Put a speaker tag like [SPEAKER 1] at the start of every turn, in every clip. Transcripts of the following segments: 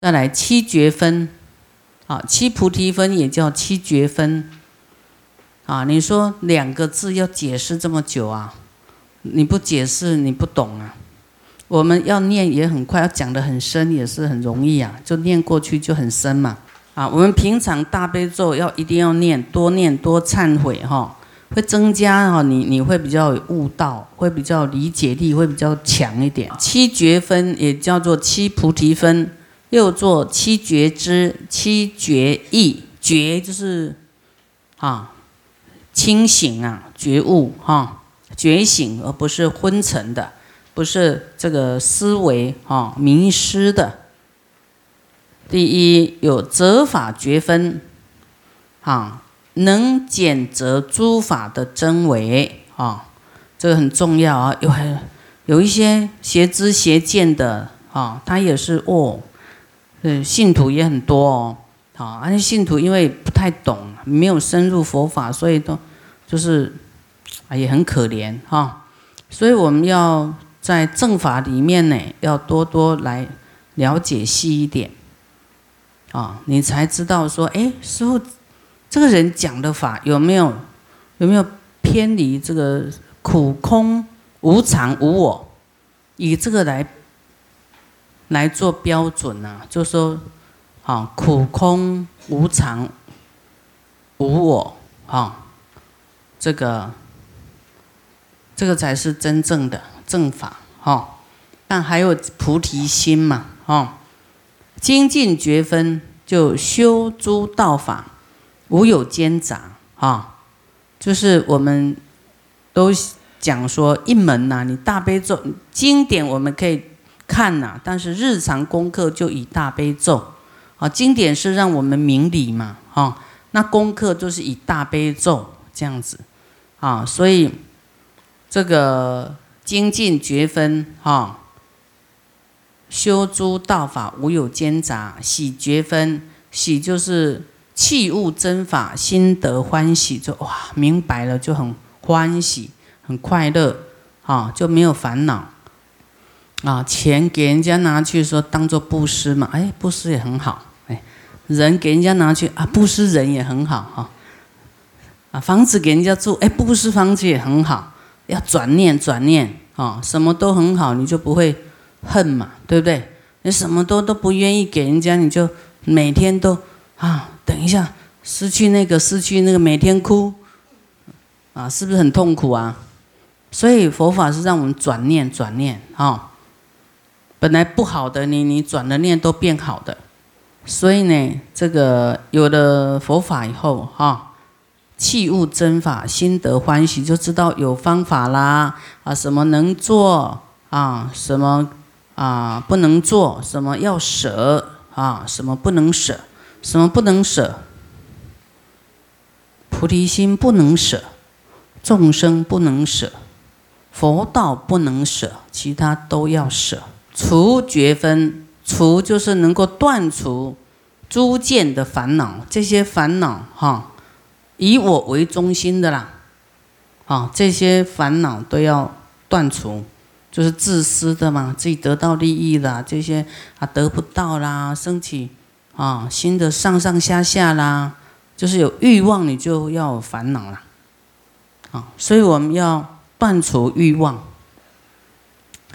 [SPEAKER 1] 再来七觉分，啊，七菩提分也叫七觉分，啊，你说两个字要解释这么久啊？你不解释你不懂啊。我们要念也很快，要讲得很深也是很容易啊，就念过去就很深嘛。啊，我们平常大悲咒要一定要念，多念多忏悔哈，会增加哈你你会比较悟道，会比较理解力会比较强一点。七觉分也叫做七菩提分。又作七觉知、七觉意，觉就是啊清醒啊觉悟哈觉醒，而不是昏沉的，不是这个思维啊迷失的。第一有责法觉分啊，能检则诸法的真伪啊，这个很重要啊。有很有一些邪知邪见的啊，他也是哦。对，信徒也很多哦，好，而且信徒因为不太懂，没有深入佛法，所以都就是啊也很可怜哈。所以我们要在正法里面呢，要多多来了解细一点啊，你才知道说，哎，师傅这个人讲的法有没有有没有偏离这个苦空无常无我，以这个来。来做标准呐，就说，啊，苦空无常无我，哈，这个，这个才是真正的正法，哈。但还有菩提心嘛，哈。精进觉分就修诸道法，无有间杂，哈。就是我们都讲说一门呐，你大悲咒经典我们可以。看呐，但是日常功课就以大悲咒啊，经典是让我们明理嘛，哈，那功课就是以大悲咒这样子啊，所以这个精进觉分哈，修诸道法无有间杂，喜觉分喜就是器物真法，心得欢喜，就哇明白了就很欢喜，很快乐啊，就没有烦恼。啊，钱给人家拿去说当做布施嘛，哎，布施也很好，哎，人给人家拿去啊，布施人也很好哈，啊，房子给人家住，哎，布施房子也很好，要转念转念啊，什么都很好，你就不会恨嘛，对不对？你什么都都不愿意给人家，你就每天都啊，等一下失去那个失去那个，每天哭，啊，是不是很痛苦啊？所以佛法是让我们转念转念啊。本来不好的，你你转了念都变好的，所以呢，这个有了佛法以后，哈，器物真法，心得欢喜，就知道有方法啦，啊，什么能做啊，什么啊不能做，什么要舍啊，什么不能舍，什么不能舍，菩提心不能舍，众生不能舍，佛道不能舍，其他都要舍。除绝分，除就是能够断除诸见的烦恼，这些烦恼哈，以我为中心的啦，啊，这些烦恼都要断除，就是自私的嘛，自己得到利益啦，这些啊得不到啦，升起啊新的上上下下啦，就是有欲望，你就要有烦恼啦，啊，所以我们要断除欲望，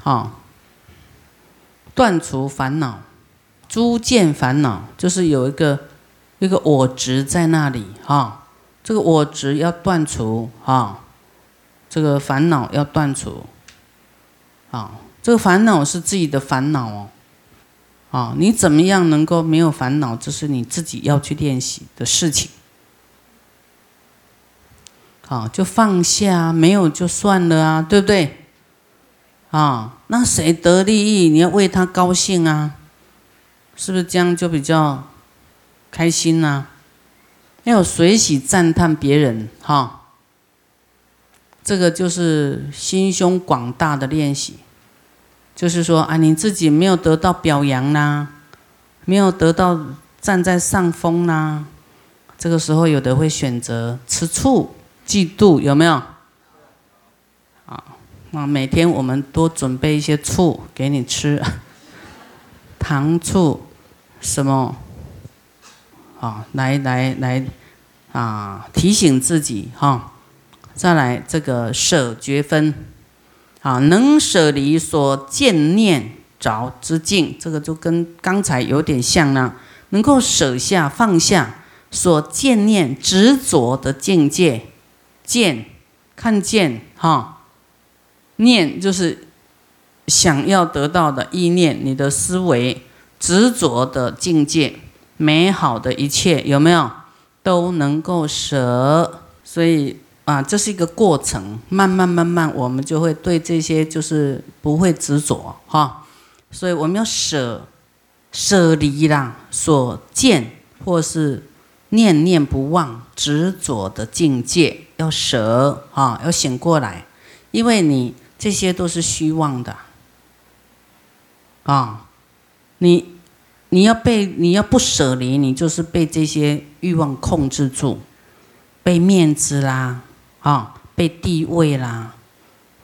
[SPEAKER 1] 好。断除烦恼，诸见烦恼就是有一个一个我执在那里哈，这个我执要断除哈，这个烦恼要断除，啊，这个烦恼是自己的烦恼哦，啊，你怎么样能够没有烦恼，这是你自己要去练习的事情，好，就放下，没有就算了啊，对不对？啊，那谁得利益，你要为他高兴啊，是不是这样就比较开心呢？要随喜赞叹别人，哈，这个就是心胸广大的练习。就是说啊，你自己没有得到表扬啦，没有得到站在上风啦，这个时候有的会选择吃醋、嫉妒，有没有？啊，每天我们多准备一些醋给你吃，糖醋、什么？啊，来来来，啊，提醒自己哈。再来这个舍觉分，啊，能舍离所见念着之境，这个就跟刚才有点像呢。能够舍下放下所见念执着的境界，见看见哈，念就是想要得到的意念，你的思维执着的境界，美好的一切有没有都能够舍？所以。啊，这是一个过程，慢慢慢慢，我们就会对这些就是不会执着哈，所以我们要舍舍离啦，所见或是念念不忘执着的境界，要舍啊，要醒过来，因为你这些都是虚妄的啊，你你要被你要不舍离，你就是被这些欲望控制住，被面子啦。啊，被地位啦，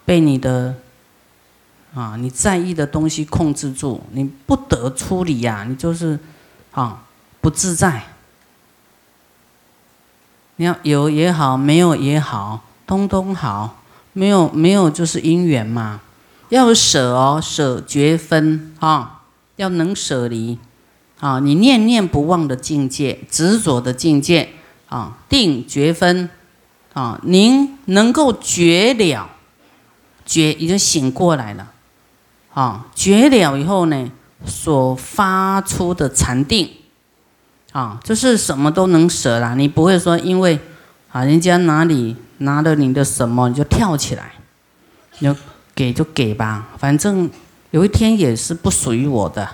[SPEAKER 1] 被你的啊你在意的东西控制住，你不得出离呀，你就是啊不自在。你要有也好，没有也好，通通好，没有没有就是因缘嘛。要舍哦，舍绝分啊，要能舍离啊，你念念不忘的境界，执着的境界啊，定绝分。啊，您能够觉了，觉已经醒过来了，啊，觉了以后呢，所发出的禅定，啊，就是什么都能舍啦，你不会说因为啊，人家哪里拿了你的什么你就跳起来，你就给就给吧，反正有一天也是不属于我的，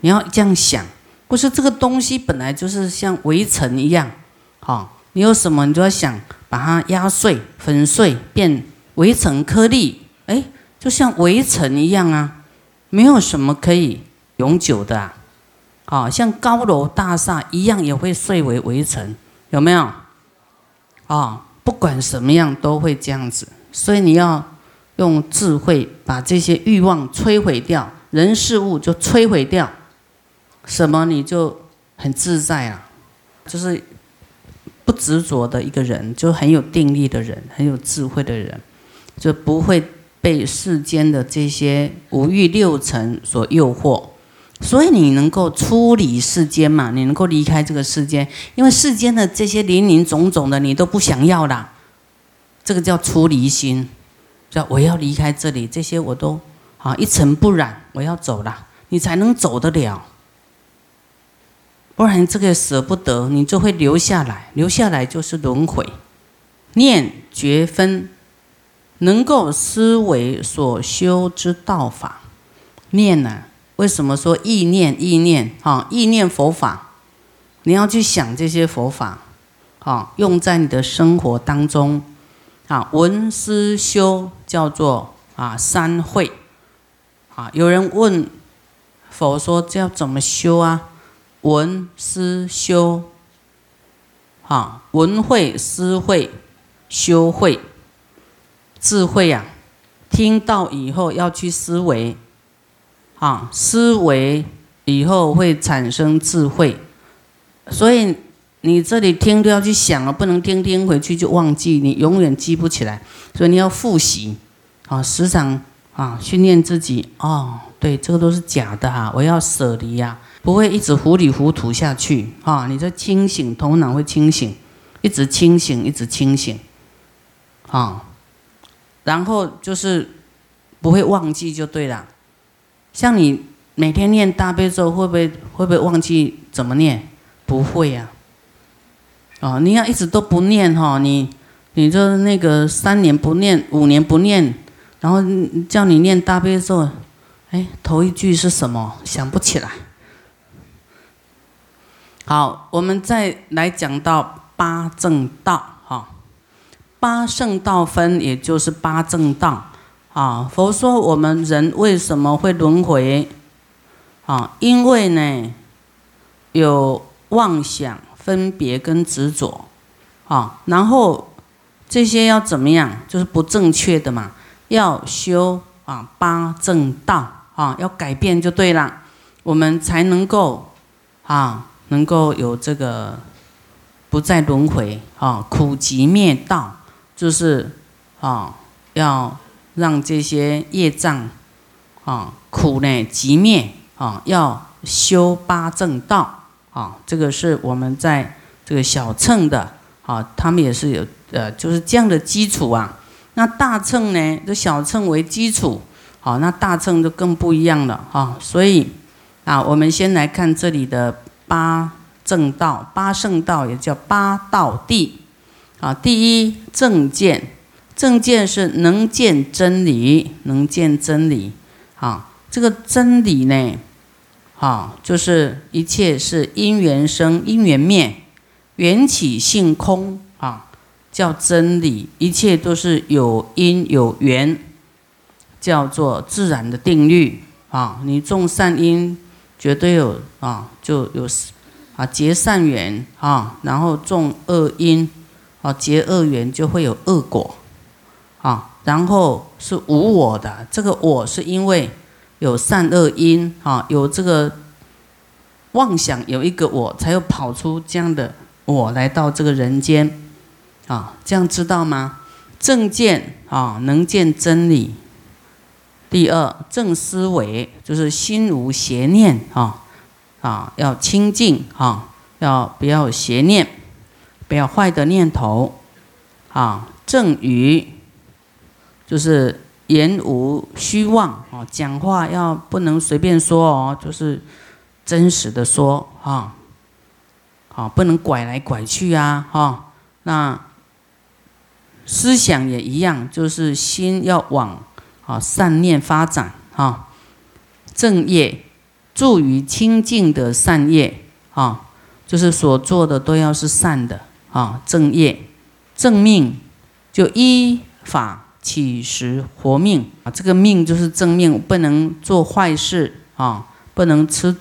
[SPEAKER 1] 你要这样想，不是这个东西本来就是像围城一样，好，你有什么你就要想。把它压碎、粉碎，变围城颗粒，哎，就像围城一样啊，没有什么可以永久的啊，好像高楼大厦一样，也会碎为围城，有没有？啊，不管什么样都会这样子，所以你要用智慧把这些欲望摧毁掉，人事物就摧毁掉，什么你就很自在啊，就是。不执着的一个人，就很有定力的人，很有智慧的人，就不会被世间的这些五欲六尘所诱惑。所以你能够出离世间嘛？你能够离开这个世间，因为世间的这些林林总总的你都不想要啦。这个叫出离心，叫我要离开这里，这些我都啊一尘不染，我要走了，你才能走得了。不然这个舍不得，你就会留下来，留下来就是轮回。念觉分，能够思维所修之道法。念呢？为什么说意念？意念哈，意念佛法，你要去想这些佛法，啊，用在你的生活当中。啊，闻思修叫做啊三会。啊，有人问佛说：这要怎么修啊？闻思修，哈，闻会思会修会智慧呀，听到以后要去思维，啊，思维以后会产生智慧，所以你这里听都要去想了，不能听听回去就忘记，你永远记不起来，所以你要复习，啊，时常啊训练自己，哦，对，这个都是假的哈，我要舍离呀。不会一直糊里糊涂下去啊！你这清醒，头脑会清醒，一直清醒，一直清醒，啊，然后就是不会忘记就对了。像你每天念大悲咒，会不会会不会忘记怎么念？不会呀。哦，你要一直都不念哈，你你就那个三年不念，五年不念，然后叫你念大悲咒，哎，头一句是什么？想不起来。好，我们再来讲到八正道，哈，八圣道分，也就是八正道，啊，佛说我们人为什么会轮回，啊，因为呢，有妄想、分别跟执着，啊，然后这些要怎么样，就是不正确的嘛，要修啊八正道，啊，要改变就对了，我们才能够。啊，能够有这个不再轮回。啊，苦集灭道，就是啊，要让这些业障啊苦呢即灭啊，要修八正道啊，这个是我们在这个小乘的啊，他们也是有呃，就是这样的基础啊。那大乘呢，这小乘为基础，好，那大乘就更不一样了哈。所以啊，我们先来看这里的八正道、八圣道，也叫八道地。啊，第一正见，正见是能见真理，能见真理。啊，这个真理呢，啊，就是一切是因缘生，因缘灭，缘起性空啊。叫真理，一切都是有因有缘，叫做自然的定律啊！你种善因，绝对有啊，就有啊结善缘啊，然后种恶因啊结恶缘，就会有恶果啊。然后是无我的，这个我是因为有善恶因啊，有这个妄想有一个我，才有跑出这样的我来到这个人间。啊，这样知道吗？正见啊，能见真理。第二，正思维就是心无邪念啊，啊，要清净啊，要不要邪念，不要坏的念头啊。正语就是言无虚妄啊，讲话要不能随便说哦，就是真实的说啊，啊，不能拐来拐去啊，哈，那。思想也一样，就是心要往啊善念发展啊，正业助于清净的善业啊，就是所做的都要是善的啊，正业。正命就依法起时活命啊，这个命就是正命，不能做坏事啊，不能吃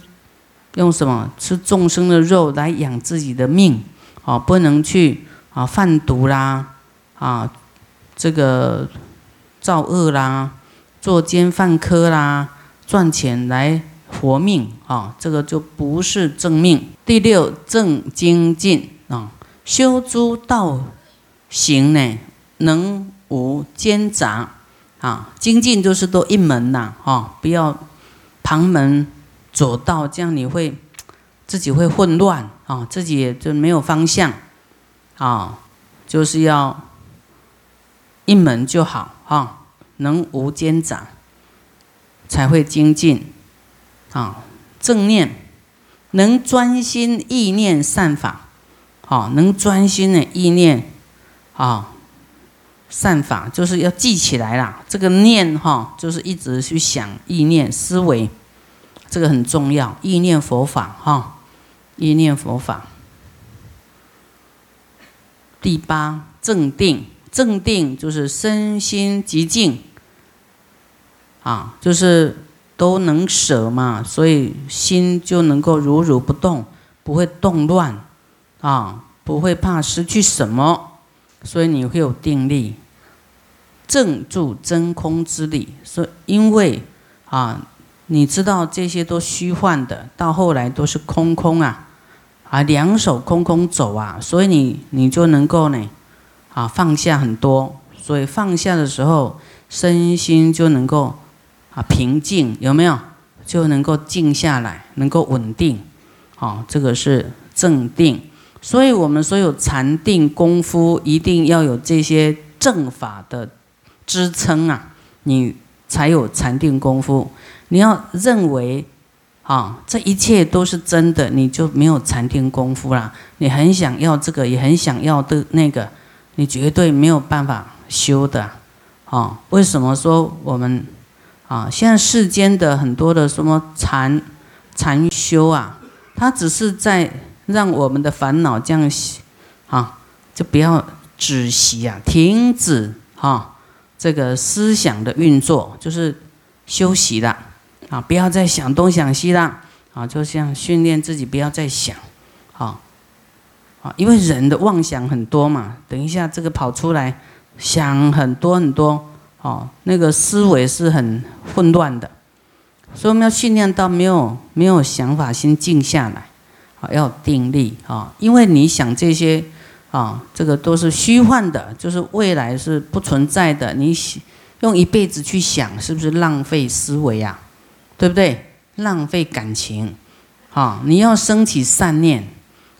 [SPEAKER 1] 用什么吃众生的肉来养自己的命啊，不能去啊贩毒啦。啊，这个造恶啦，作奸犯科啦，赚钱来活命啊，这个就不是正命。第六正精进啊，修诸道行呢，能无奸杂啊，精进就是多一门呐，哈，不要旁门左道，这样你会自己会混乱啊，自己就没有方向啊，就是要。一门就好哈，能无奸杂，才会精进啊。正念能专心意念善法，好，能专心的意念啊，善法就是要记起来啦。这个念哈，就是一直去想意念思维，这个很重要。意念佛法哈，意念佛法。第八正定。正定就是身心极静，啊，就是都能舍嘛，所以心就能够如如不动，不会动乱，啊，不会怕失去什么，所以你会有定力。正住真空之理，所因为啊，你知道这些都虚幻的，到后来都是空空啊，啊，两手空空走啊，所以你你就能够呢。啊，放下很多，所以放下的时候，身心就能够啊平静，有没有？就能够静下来，能够稳定。好，这个是正定。所以我们所有禅定功夫，一定要有这些正法的支撑啊，你才有禅定功夫。你要认为啊，这一切都是真的，你就没有禅定功夫啦。你很想要这个，也很想要的那个。你绝对没有办法修的，啊？为什么说我们啊？现在世间的很多的什么禅禅修啊，它只是在让我们的烦恼这样啊，就不要止息啊，停止哈这个思想的运作，就是休息了啊，不要再想东想西了啊，就像训练自己不要再想，啊。啊，因为人的妄想很多嘛，等一下这个跑出来，想很多很多，哦，那个思维是很混乱的，所以我们要训练到没有没有想法，先静下来，啊，要定力啊，因为你想这些啊，这个都是虚幻的，就是未来是不存在的。你用一辈子去想，是不是浪费思维啊？对不对？浪费感情啊！你要升起善念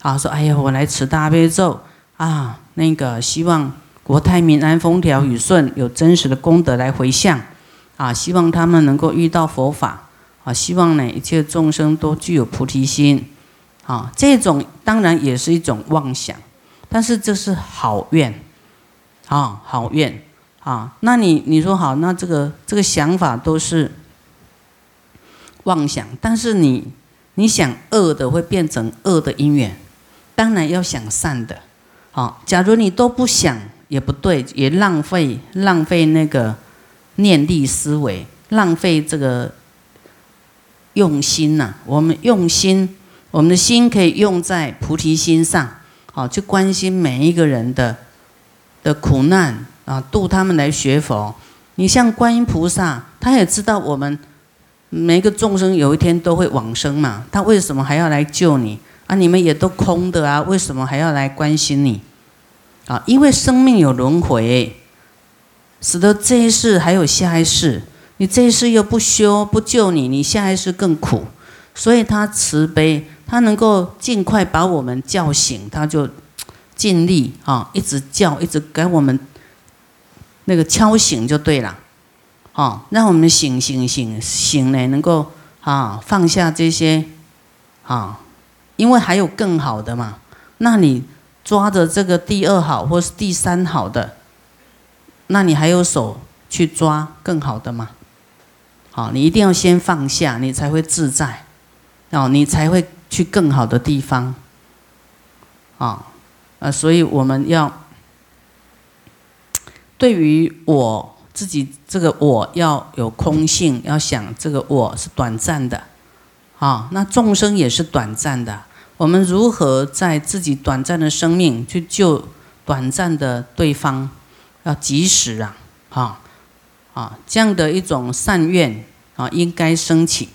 [SPEAKER 1] 啊，说哎呀，我来持大悲咒啊，那个希望国泰民安、风调雨顺，有真实的功德来回向啊，希望他们能够遇到佛法啊，希望呢一切众生都具有菩提心。啊，这种当然也是一种妄想，但是这是好愿，啊，好愿，啊，那你你说好，那这个这个想法都是妄想，但是你你想恶的会变成恶的因缘，当然要想善的，好，假如你都不想也不对，也浪费浪费那个念力思维，浪费这个用心呐，我们用心。我们的心可以用在菩提心上，好去关心每一个人的的苦难啊，度他们来学佛。你像观音菩萨，他也知道我们每个众生有一天都会往生嘛，他为什么还要来救你啊？你们也都空的啊，为什么还要来关心你啊？因为生命有轮回，使得这一世还有下一世，你这一世又不修不救你，你下一世更苦，所以他慈悲。他能够尽快把我们叫醒，他就尽力啊，一直叫，一直给我们那个敲醒就对了，啊，让我们醒醒醒醒呢，能够啊放下这些啊，因为还有更好的嘛。那你抓着这个第二好或是第三好的，那你还有手去抓更好的吗？好，你一定要先放下，你才会自在，哦，你才会。去更好的地方，啊，呃，所以我们要对于我自己这个我要有空性，要想这个我是短暂的，啊，那众生也是短暂的。我们如何在自己短暂的生命去救短暂的对方？要及时啊，啊，啊，这样的一种善愿啊，应该升起，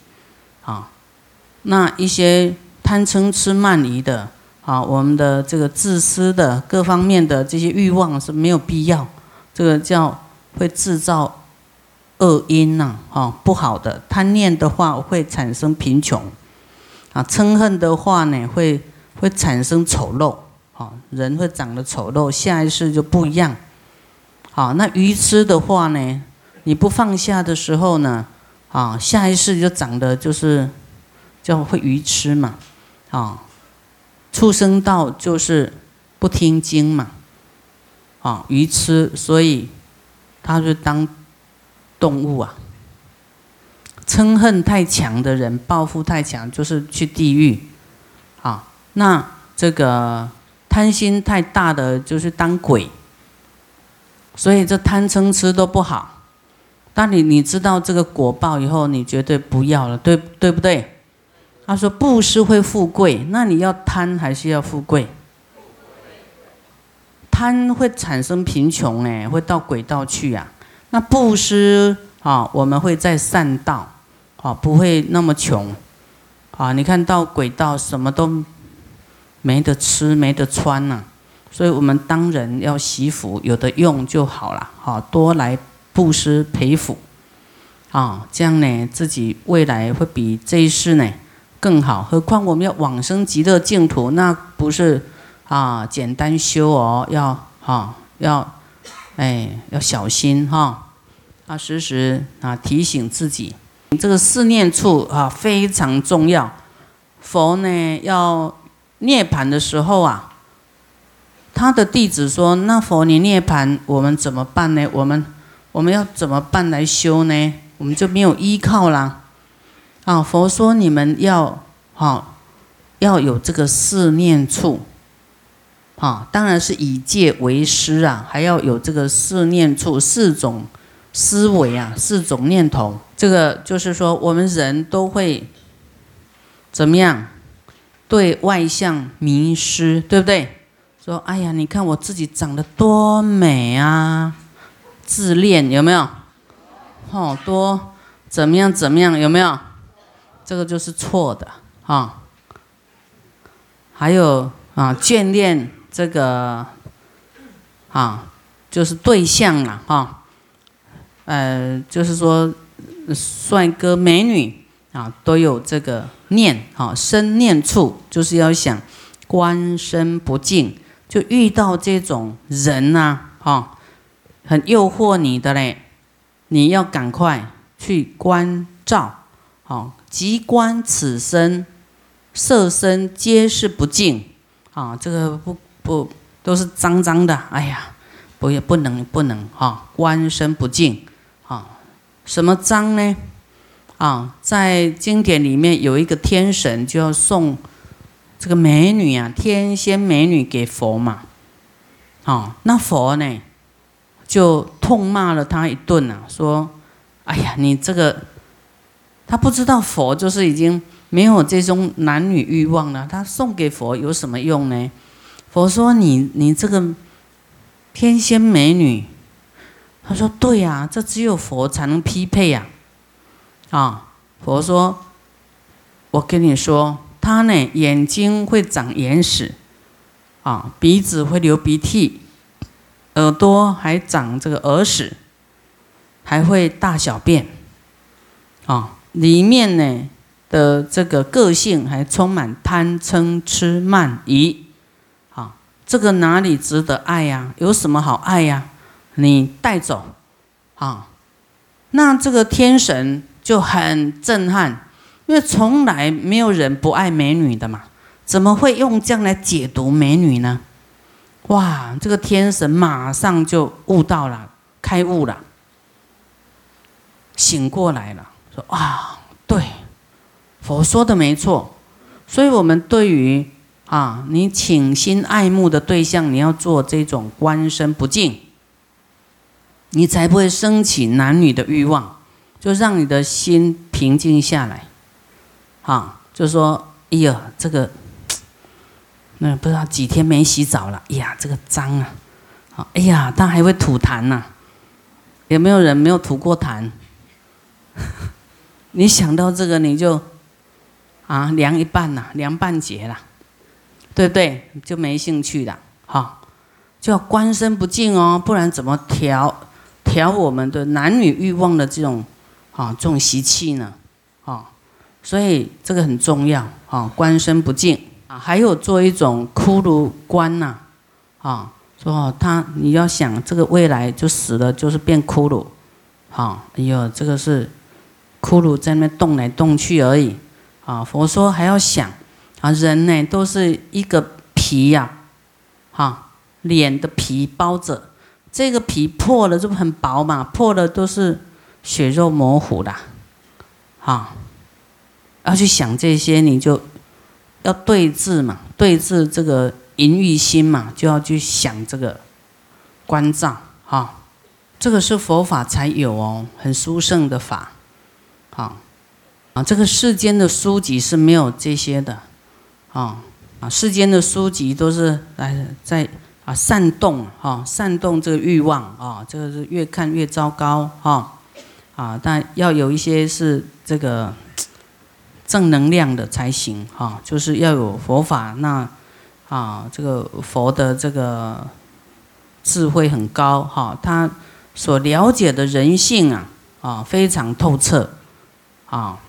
[SPEAKER 1] 那一些。贪嗔痴慢疑的啊，我们的这个自私的各方面的这些欲望是没有必要，这个叫会制造恶因呐，啊，不好的贪念的话会产生贫穷，啊，嗔恨的话呢会会产生丑陋，啊，人会长得丑陋，下一世就不一样，好，那愚痴的话呢，你不放下的时候呢，啊，下一世就长得就是叫会愚痴嘛。啊，畜生道就是不听经嘛，啊，愚痴，所以他就当动物啊。嗔恨太强的人，报复太强，就是去地狱。啊，那这个贪心太大的，就是当鬼。所以这贪嗔痴都不好。当你你知道这个果报以后，你绝对不要了，对对不对？他说：“布施会富贵，那你要贪还是要富贵？贪会产生贫穷，哎，会到鬼道去呀。那布施啊，我们会在善道，啊，不会那么穷，啊，你看到鬼道什么都没得吃，没得穿呐。所以我们当人要惜福，有的用就好了，好多来布施培福，啊，这样呢，自己未来会比这一世呢。”更好，何况我们要往生极乐净土，那不是啊简单修哦，要哈要哎要小心哈，啊时时啊提醒自己，这个四念处啊非常重要。佛呢要涅盘的时候啊，他的弟子说：“那佛你涅盘，我们怎么办呢？我们我们要怎么办来修呢？我们就没有依靠啦。”啊，佛说你们要好，要有这个四念处，啊，当然是以戒为师啊，还要有这个四念处，四种思维啊，四种念头。这个就是说，我们人都会怎么样？对外向迷失，对不对？说，哎呀，你看我自己长得多美啊，自恋有没有？好多怎么样？怎么样？有没有？这个就是错的啊！还有啊眷恋这个啊，就是对象了哈，呃，就是说帅哥美女啊都有这个念啊生念处，就是要想观身不净，就遇到这种人呐哈，很诱惑你的嘞，你要赶快去关照，好，即观此身。色身皆是不净，啊，这个不不都是脏脏的，哎呀，不也不能不能哈，观身不净，啊，什么脏呢？啊，在经典里面有一个天神就要送这个美女啊，天仙美女给佛嘛，啊，那佛呢就痛骂了他一顿啊，说，哎呀，你这个，他不知道佛就是已经。没有这种男女欲望了，他送给佛有什么用呢？佛说：“你你这个天仙美女。”他说：“对呀，这只有佛才能匹配呀。”啊，佛说：“我跟你说，他呢眼睛会长眼屎，啊，鼻子会流鼻涕，耳朵还长这个耳屎，还会大小便，啊，里面呢。”的这个个性还充满贪嗔痴慢疑，好，这个哪里值得爱呀？有什么好爱呀？你带走，啊，那这个天神就很震撼，因为从来没有人不爱美女的嘛，怎么会用这样来解读美女呢？哇，这个天神马上就悟到了，开悟了，醒过来了，说啊，对。佛说的没错，所以我们对于啊，你倾心爱慕的对象，你要做这种观身不净，你才不会升起男女的欲望，就让你的心平静下来。啊，就说，哎呀，这个，那不知道几天没洗澡了，哎呀，这个脏啊，啊，哎呀，他还会吐痰呐，有没有人没有吐过痰？你想到这个，你就。啊，凉一半呐，凉半截啦，对不对？就没兴趣了，哈，就要观身不净哦，不然怎么调调我们的男女欲望的这种啊这种习气呢？啊，所以这个很重要啊，观身不净啊，还有做一种骷髅观呐，啊，说他你要想这个未来就死了就是变骷髅，好，哎呦，这个是骷髅在那动来动去而已。啊，佛说还要想，啊，人呢都是一个皮呀，哈，脸的皮包着，这个皮破了就很薄嘛，破了都是血肉模糊的，哈，要去想这些，你就要对治嘛，对治这个淫欲心嘛，就要去想这个关照，哈，这个是佛法才有哦，很殊胜的法，啊。啊，这个世间的书籍是没有这些的，啊啊，世间的书籍都是来在啊煽动哈，煽动这个欲望啊，这个是越看越糟糕哈，啊，但要有一些是这个正能量的才行哈，就是要有佛法，那啊，这个佛的这个智慧很高哈，他所了解的人性啊啊非常透彻啊。